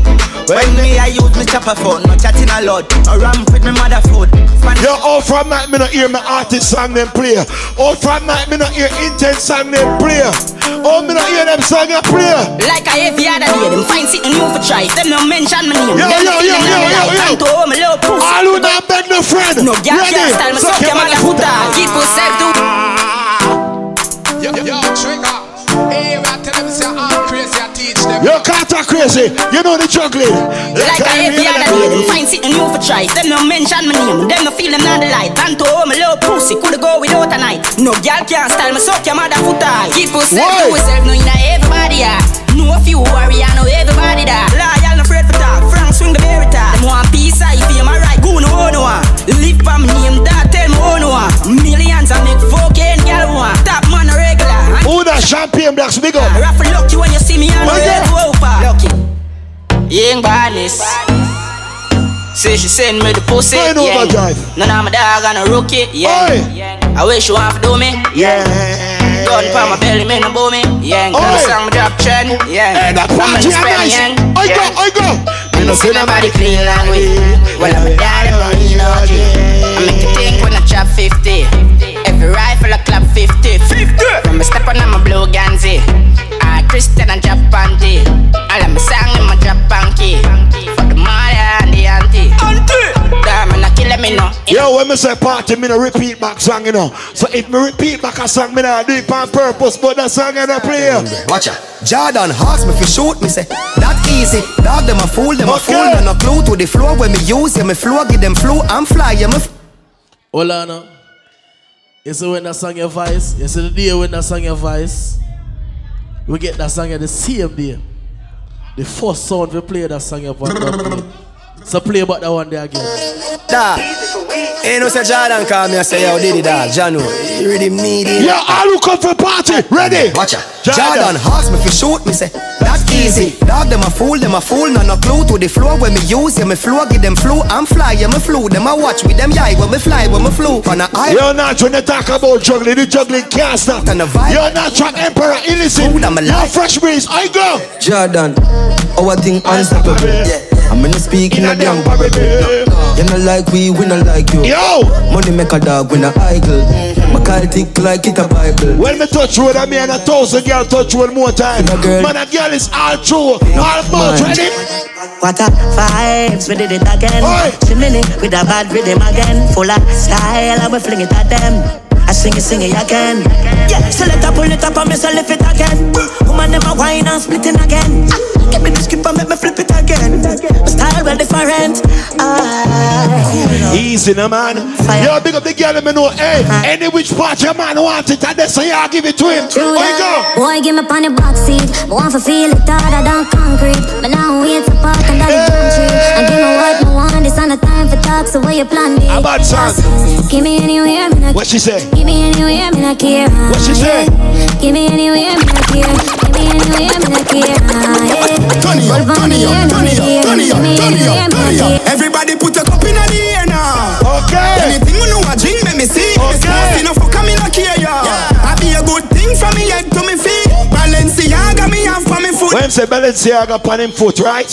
When me I use me chopper phone, no chatting a lot. I ram with me mother food. Yo, all from night me not hear my artist song them play. All from night me not hear intense song them play. All me not hear them song them play. Like I every other day, them find something new for try. Them no mention my name. Yo, Them yo, no yo, yo, yo, like yo. Tanto, oh, my little pussy. All who not beg no friend. No girl Ready? can't style me, Suck suck your your mother mother foot out. Keep yourself to. Yo, yo, trigger. I teach them. Yo, Carter crazy. You know the juggling. Like I every other day, them find something new for right. Them no mention my name, them no feel them not the light. And to home, low pussy, coulda go without a night. No girl can't style me, suck your mother foot high. Keep yourself to yourself, no inna everybody yeah. No a few warrior, no everybody that. Loyal, no afraid for talk. Frank swing the berry top. Them want peace, I feel my right. Go no no one. Live by me name, that tell me no one. Millions That champagne blacks big up? Raffle lucky when you see me on the Well, over. Lucky. Young badness. Say she send me the pussy. Yeah. overdrive. None of my dog and a rookie. Yeah. I wish you to do me. Yeah. Gun pa my belly, me no bow me. Yeah. Girl song me drop trend. Yeah. That I'm party spend nice. I go, I go. Me no see nobody clean like we. Well, I'm a daddy, but me no G. I make you think when I chop 50. Every rifle I clap 50. 50. When me step on, I'm a blue Ganzi. I Christian and drop panty. All of my song in my drop panky. For the mother and the auntie. Auntie. Damn, and I kill me no. Yo, when me say party, me no repeat back song, you know. So if me repeat back a song, me not do it on purpose, but that song I don't play. Watch out. Jordan ask me fi shoot me say that easy. Dog them a fool, them a fool. And no clue to the floor when me use yeah me flow give them flow. I'm fly yeah me. F- Hold on now. You see when that song your voice? You see the day when that song your voice? We get that song at the same day. The first sound we play that song don't play. So play about that one there again. Dog. Ain't eh, no say Jordan call me and say yo did it dog. Jano, you really need it. Yeah, all who come for party, ready? Watch out. Jordan. Jordan ask me fi shoot me say that easy. Dog them a fool, them a fool. No no clue to the flow when me use yeah me flow give them flow. I'm fly yeah me flew. Them a watch with them eye when me fly when me flew. On a eye. You're not when they talk about juggling, the juggling can't stop. You're not track Emperor Innocent. You're fresh breeze, I go. Jordan, our thing unstoppable. Yeah. I'm gonna speak in a damn parable. You know like we, we not like you. Yo! Money make a dog, we not idle. My call tick like it a Bible. When me touch road, I mean a thousand girl touch road more time. Man, a girl is all true, all about ready. What a vibes, we did it again. Chimney with a bad rhythm again. Full of style, and we fling it at them. I sing it, sing it again. Yeah, so let her pull it up and me so lift it again. Woman, them a wine and split it again. Give me the skip and make me flip it again. My style well different. Ah. Easy, no man. Yo, big up the girl, let me know. Hey, any which part your man want it, and that's how you give it to him. True Where you go? Boy, give me on the box seat. Me want to feel it harder than concrete. But now wait to park under the palm tree. And give me what me want. This on the time for talk. So where you plan be? How about song? Give me anywhere, What she say? Give me anywhere, me not care. What she say? Give me anywhere, me not care. Give me anywhere, me not care. Turn it up, turn it up, turn it up, turn it up, turn it up, turn it up. Everybody put a cup in the air now. Okay. Anything we know a drink, let me see. Okay. No fuck me no care ya. I be a good thing from me head to me feet. Balenciaga me have for me foot. When say Balenciaga upon him foot, right?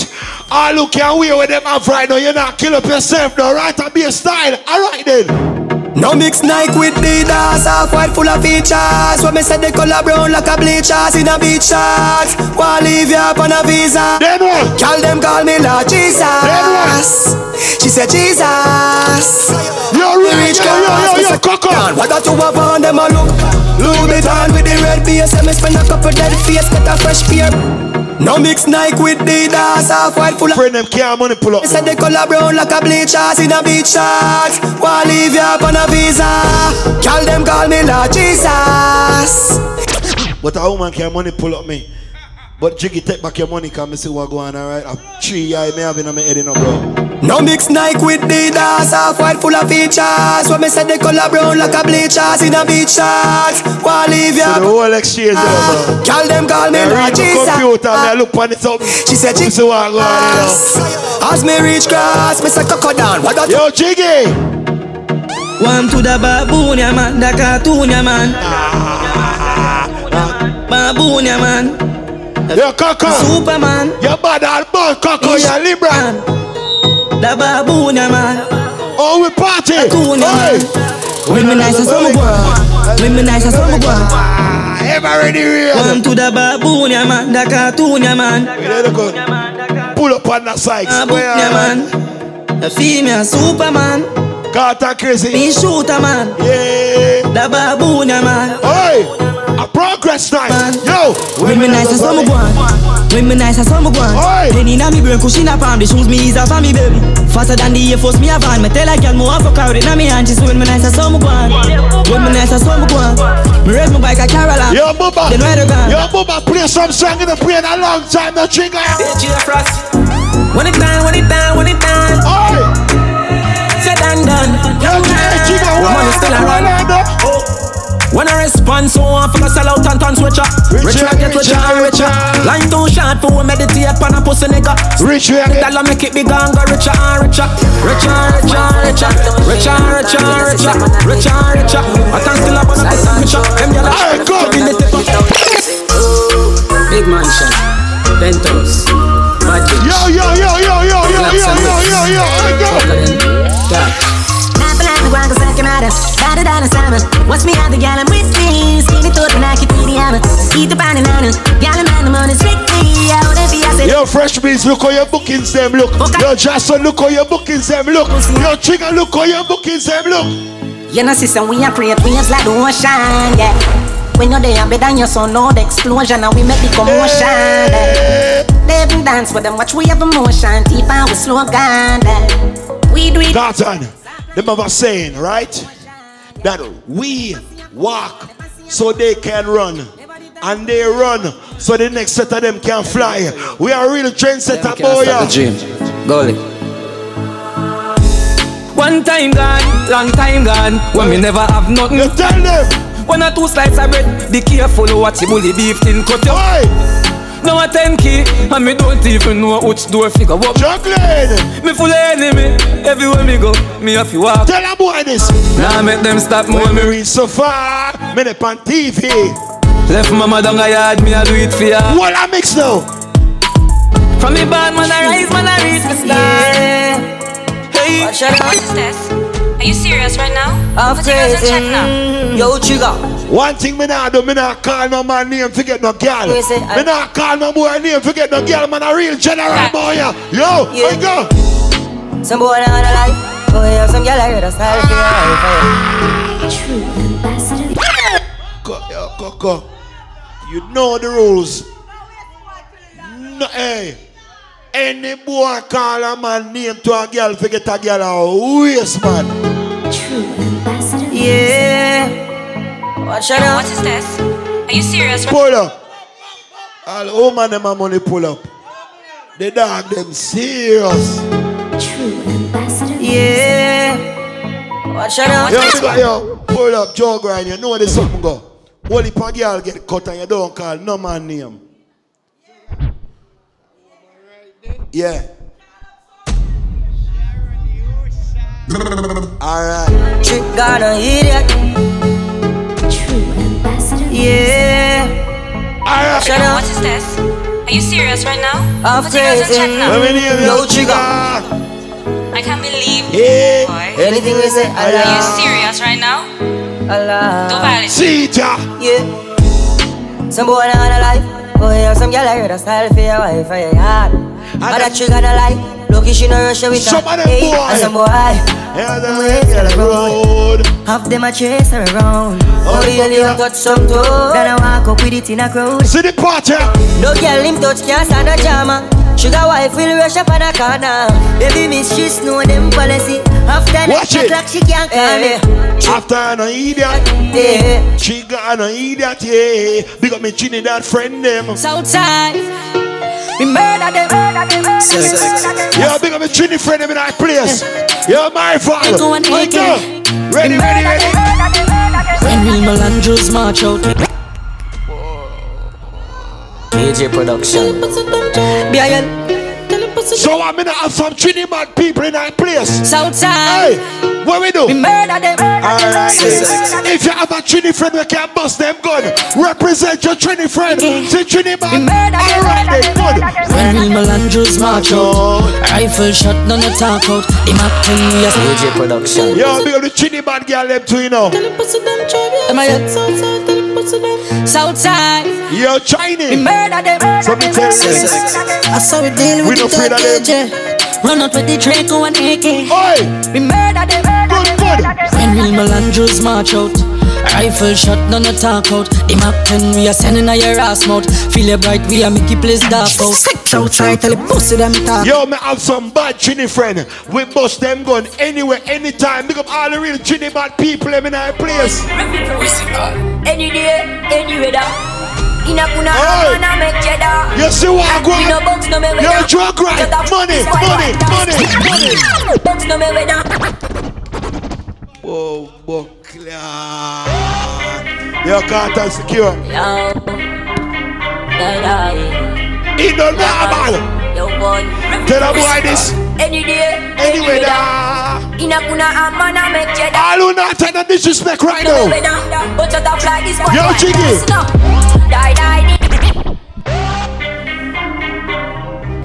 All who can wear with them have right now, you not kill up yourself now, right? And be a style. Alright then. No mix Nike with Adidas, half white full of features. When me say the color brown like a bleachers in a beach shorts. Wanna leave you up on a visa. Call them call me Lord Jesus. She said Jesus. Yo, rich, yo, yo, yo, yo, Coco. What that you have on them a look? Louis Vuitton with the red base. And me spend a couple dead face, get a fresh pair. No mix Nike with Adidas, half white full of Friend them care money pull up. Me said the color brown like a bleachers in a beach shorts. Wanna leave you up on a visa. Call them call me Lord Jesus. But a woman can money pull up me. But Jiggy take back your money, come me see what go on, alright? A three eye me having on my head, you know, bro. No mix Nike with Adidas, half white full of features. When me said the color brown like a bleachers in a beach shorts. Wanna leave you So up. the whole exchange, you know, bro. Call them call me Me Lord read the Jesus. computer, me I ah. look on it up. She said Me see what go on, you know. Ah, as me reach cross, me say coco down. What that? Yo, Jiggy. One to the baboon, yeah man, the cartoon, yeah man. Ah. Baboon, yeah man. Yo, Coco. Superman. Yo, bad all born, Coco, you Libra. The baboon, man. Oh, we party. Cartoon, yeah man. Me nice as summer boy. Me nice as summer boy. Ah, ever ready real. One to the baboon, man, the cartoon, man. Pull up on that side. Baboon, man. The female Superman. Carter crazy. Me shooter man. Yeah. The baboon, man. Oi. A progress night. Yo. When me nice as summer one. When me nice as summer one. Penny na me brain, cushion up palm. The shoes me ease off on me baby. Faster than the Air Force me a van. Me tell a girl more fuck out inna me hand. She say when me nice as summer one. When me nice as summer one. Me raise my bike a Caroline. Yo, Bubba. Then where the gun? Yo, Bubba, play some song in the brain a long time. No trigger. When it done, when it done, when it done. Said and done. Yo, Chico, Woman is still around. When I respond, so I feel sell out and turn switcher. Richer I get richer and richer. Line too short for we meditate on a pussy nigga. Richer I get. Dollar make it bigger and go richer and richer. Richer and richer and richer. Richer and richer and richer. Richer and richer. I can still have a nice picture. Them yellow. Give me the tip. Big mansion, penthouse, budget. Yo, yo, yo, yo, yo, yo, yo, yo, yo, yo, I go. Guango sa quemada, cada dana sama Watch me have the gal I'm with me Skinny thought when I keep eating hammer Eat the banana, gal I'm on the Out of I said Yo, fresh beats, look how your bookings them look. Yo, Jason, look how your bookings them look. Yo, Trigger, look how your bookings them look. You know, sister, we are create waves like the ocean, yeah. When you're there, better than your son, no the explosion, and we make the commotion. Yeah. Eh. They even dance with them, watch we have emotion, deep and we slow. Yeah. We do it. Garton, them of us saying, right? That we walk so they can run. And they run so the next set of them can fly. We are real trendsetter, boy. Start the dream. Goalie. One time gone, long time gone. When me never have nothing. You tell them. One or two slices of bread. Be careful what you bully beef thin cut you. Now a 10 key, and me don't even know which door figure up. Chocolate! Me full of enemy, everywhere me go, me have to walk. Tell a boy this. Now make them stop me when me reach so far. Me up on TV. Left mama down a yard, me a do it for ya. What I mix now? From me bad man I rise, man I reach the star. Hey, Watch out. What is this? Are you serious right now? I'm Put your girls check now. Mm-hmm. Yo, Trigger. One thing me nah do, me nah call no man name forget no girl. Me say, Me nah call no boy name forget no girl. Man a real general boy. yeah. Yo, Yeah. I go. Some boy on the life. Oh, yeah, some girl I heard a style for your life. Go, yo, go, go. You know the rules. No, hey. Any boy call a man name to a girl forget a girl oh, a waste man. Yeah. Watch out. What is this? Are you serious? Pull up. All woman them a money pull up. The dog them serious. Yeah. Watch out. Yo, big yo, pull up, Joe grind. You know this something go. Only if a girl get cut and you don't call no man name. Yeah. Alright. Trick got a idiot. Yeah. Alright. Shut up. What is this? Are you serious right now? I'm Put your girls in crazy. check now. Let me hear Trigger. I can't believe Yeah. boy. Anything we say, Are you serious right now? Allah. Don't violate. See ya. Yeah. Some boy on the life. Oh, yeah, some girl I heard a style for your wife for your yard. But that trigger the life. Lucky she no rush with her. of them Hey, boy. And some boy. Yeah, them the ways to the road. Half them a chase her around. Oh, the you touch some toe. Then I walk up with it in a crowd. See the party. No girl him touch can't stand a drama. Sugar wife will rush up on a corner. Baby miss she know them policy. After Watch nine it. o'clock she can't eh, call me. Eh. After an idiot, Yeah. she got an idiot, yeah. Big up me Trinidad friend them. Southside. We murder them. Yo, big up me Trini friend in that place. Yo, my father. Into an I Ready, ready, ready. When will Melandros march out? AJ Production. BIL. So I'm gonna have some Trinidad people in that place. Southside. Hey, what we do? We murder them. Alright, if you have a Trini friend, we can bust them gun. Represent your Trini friend. Say Trinidad. Alright, then good. When will Melandros march out? Rifle shot, none of talk out. Him up to me as AJ Production. Yo, big up the Trinidad girl them too, you know. Am I at Southside? Yo, We Chinese. murder them. So me tell you. I saw we deal with no the afraid of them. Run out with the Draco and AK. We murder them. Good, good. When Real Melandros march out. Rifle shot, none of talk out. The Mac 10 we are sending a your ass mouth. Feel it bright, we are make you place dark out. Six outside, tell the pussy them talk. Yo, me have some bad Trini friend. We bust them gun anywhere, anytime. Big up all the real Trini bad people in our place. Any day, any weather. In a kuna Hey. man a make cheddar. You see what I go In a box no me weather. You're drug right. Money, money, money, money. Box no me weather. Oh, Buckler. Yo, Carter secure. Yo. Die, die. It don't matter. Tell a boy this. Any day, Any weather. weather. In kuna a man a make cheddar. All who not take no disrespect right now. But shut up like this boy Yo. Jiggy. Die, die, die.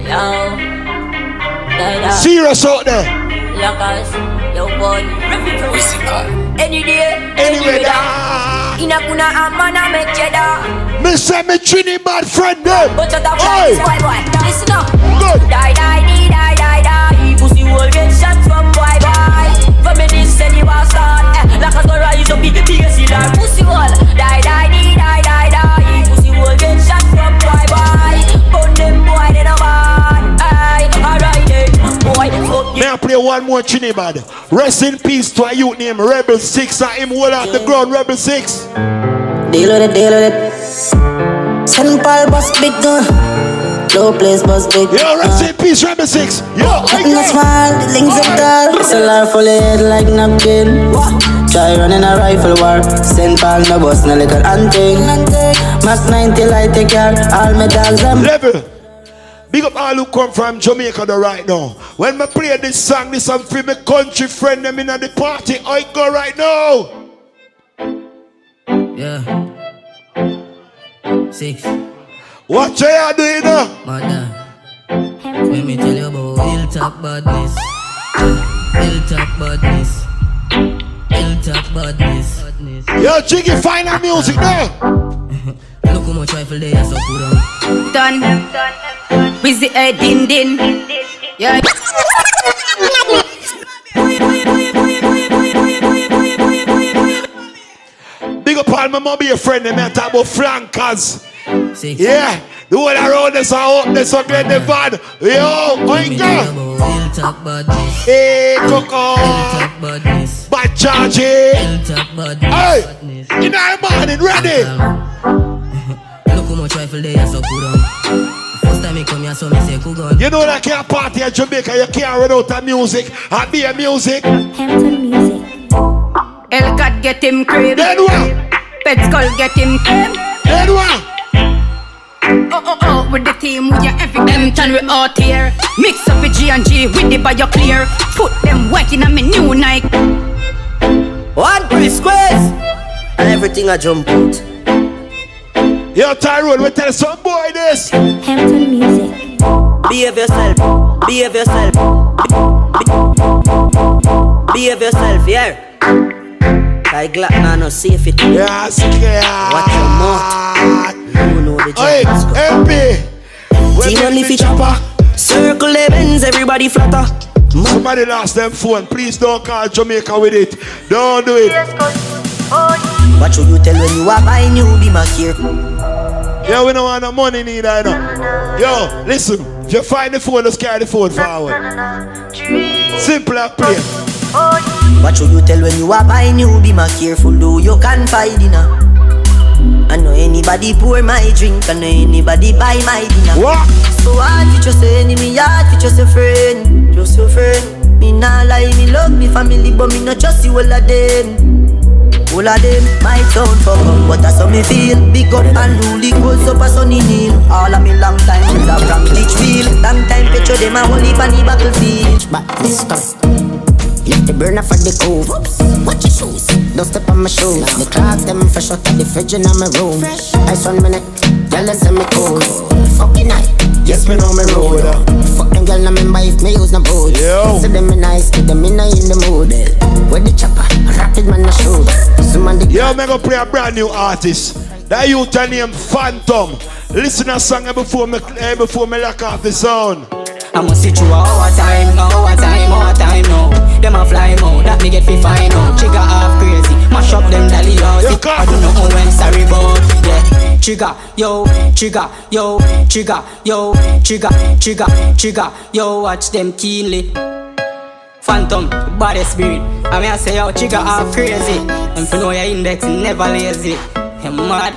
Yo. Serious out there. Lockers, yo boy. Any day, Any weather. In a kuna a man a make cheddar. Me say me Trini bad friend them. But Hey. like this boy boy. Listen up. Good. Die, die, me this and you a start. Eh, like a go rise up, big BSC like pussy will. Die, die, die, die, die, die. Pussy will get shot from boy boy. Burn them boy, they no bad. Aye, alright then. Boy, fuck May I play one more Trini bad? Rest in peace to a youth named Rebel 6 and him hold out the ground Rebel 6. Deal with it, deal with it. Send Paul bust big gun. Low place bust big Yo, rest in peace Rebel 6. Yo, Nothing no small, the links are tall. Solar full of head like napkin. Try running a rifle war. Send Paul no bust no little hunting. Mac 90 light take care. All my dogs them. Level. Big up all who come from Jamaica though right now. When me play this song, this song for my country friend them in at the party. I go right now. Yeah. Six. What you are doing now? Mother. Let me tell you about hilltop badness. Yeah. Hilltop badness. Hilltop badness. Yo, Jiggy, find our music now. Look how much rifle they are so put on. done. With the head din din. Yeah. Big up all my mom, be a friend, them and talk about flankers. Yeah, the one around us are up there, so get the van. Yo, my girl. Hey, Coco. Hilltop badness. Bad charge, eh? Hilltop badness. Hey, in our morning, ready? Look how much rifle they are so put on. First time me come here, so me say Kugan. You know that can't party in Jamaica, you can't run out of music and be a music. Hellcat get him crib. Then what? Pet skull get him crib. Then what? Oh oh oh, with the team we are every them turn we out here. Mix up with G and G with the bio clear. Put them wet in a me new Nike. One press squares. And everything I jump out. Yo, Tyrone, we tell some boy this. Hampton Music. Behave yourself. Behave yourself. Be- Behave yourself, yeah. I glad now no safe it. Yeah, scared. Watch your mouth. You know the Hey, job is good. MP. Team only fi chopper. Circle the bends, everybody flatter. Somebody lost them phone. Please don't call Jamaica with it. Don't do it. What should you tell when you are buying new be my care? Yo, we don't want no money neither, you know. Yo, listen. If you find the phone, just carry the phone forward. Simple and plain. What should you tell when you are buying new be my careful do you confide in her? I know anybody pour my drink, I know anybody buy my dinner. What? So hard for just a enemy, hard for just a friend, just a friend. Me nah lie, me love me family, but me not trust you all of them. All of them might sound for come, but that's how me feel. Big up and rule, it goes up a sunny hill. All of me long time with a from Litchfield. Long time picture them a holy panny battlefield. But this Left the burner for the cove. Watch your shoes. Don't step on my shoes. The clocks them fresh out of the fridge in my room. Fresh. Ice on my neck. Girl, send me cold. Fucking night. Yes, me know me road. Fuck them girl, I remember if me use no boat. Yo. See them in nice, keep them in in the mood. With the chopper, rapid man a shoot. Some on the Yo, me go play a brand new artist. That youth named Phantom. Listen a song before me eh, before me lock off the sound. I'ma see through our time, now our time, our time now. Them a fly mode, that me get fi fine out. Trigger half crazy, mash up them dolly house. I don't know when sorry but yeah. Trigger, yo, trigger, yo, trigger, yo, trigger, trigger, trigger, yo. Watch them keenly. Phantom, body spirit. I mean I say yo, trigger half crazy. And for know your index never lazy. You mad?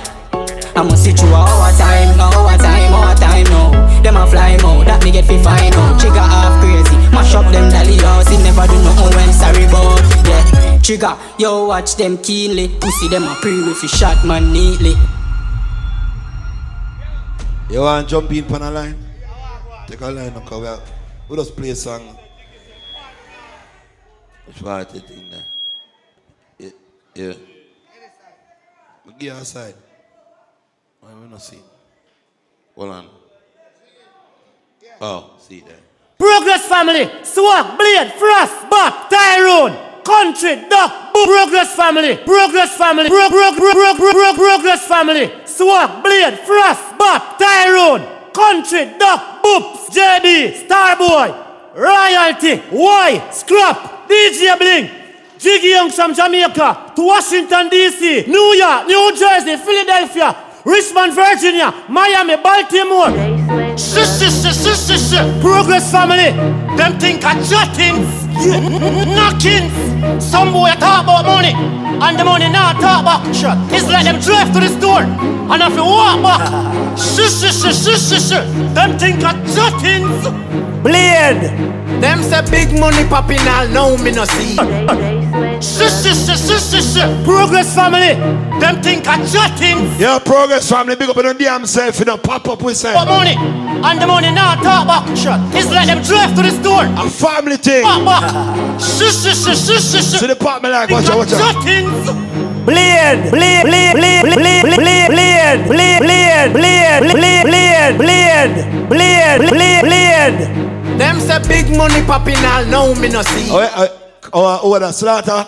I'ma see through our time, now our time, our time now. Them a fly mode, that me get fi fine out. Trigger half crazy, mash up them dolly house. It never do no when sorry but yeah. Trigger, yo watch them keenly. Pussy them a pre with shot man neatly. You want jump in on a line? Take a line and come out. We just play a song. Which part it in there? Yeah. yeah. We give you a side. Why we not see? Hold on. Oh, see it there. Progress family, swag, blade, frost, back, Tyrone, country, duck, boom. Progress family, progress family, pro, pro, pro, pro, pro, pro, progress family, swag, blade, frost, back, Tyrone, country, duck, boops, JD, Starboy, royalty, Y, scrap, DJ Bling, Jiggy Young from Jamaica to Washington DC, New York, New Jersey, Philadelphia, Richmond, Virginia, Miami, Baltimore. Shush, shush, shush, shush, shush, shush. Progress family. Them think I jottings, knockings. Some boy talk about money, and the money not talk back. Shut. It's like them drive to the store, and if you walk back, shush, shush, shush, shush, shush, shush. Them think I jottings. Blade. Them say big money popping all now me no see. Shush, shush, shush, shush, shush, shush. Progress family. Them think I jottings. Yeah, progress family, big up on the damn self, you know, pop up with self. But money, and the money not talk back. Shut. It's like them drive to the store. A family thing. Back, back. Shush, shush, shush, shush, shush. See the part me like, watch out, watch out. Jottings. Blade, blade, blade, blade, blade, blade, blade, blade, blade, blade, blade, blade, blade, blade, blade, blade. Them say big money popping all now me no see. Oh, oh, oh, oh, the slaughter.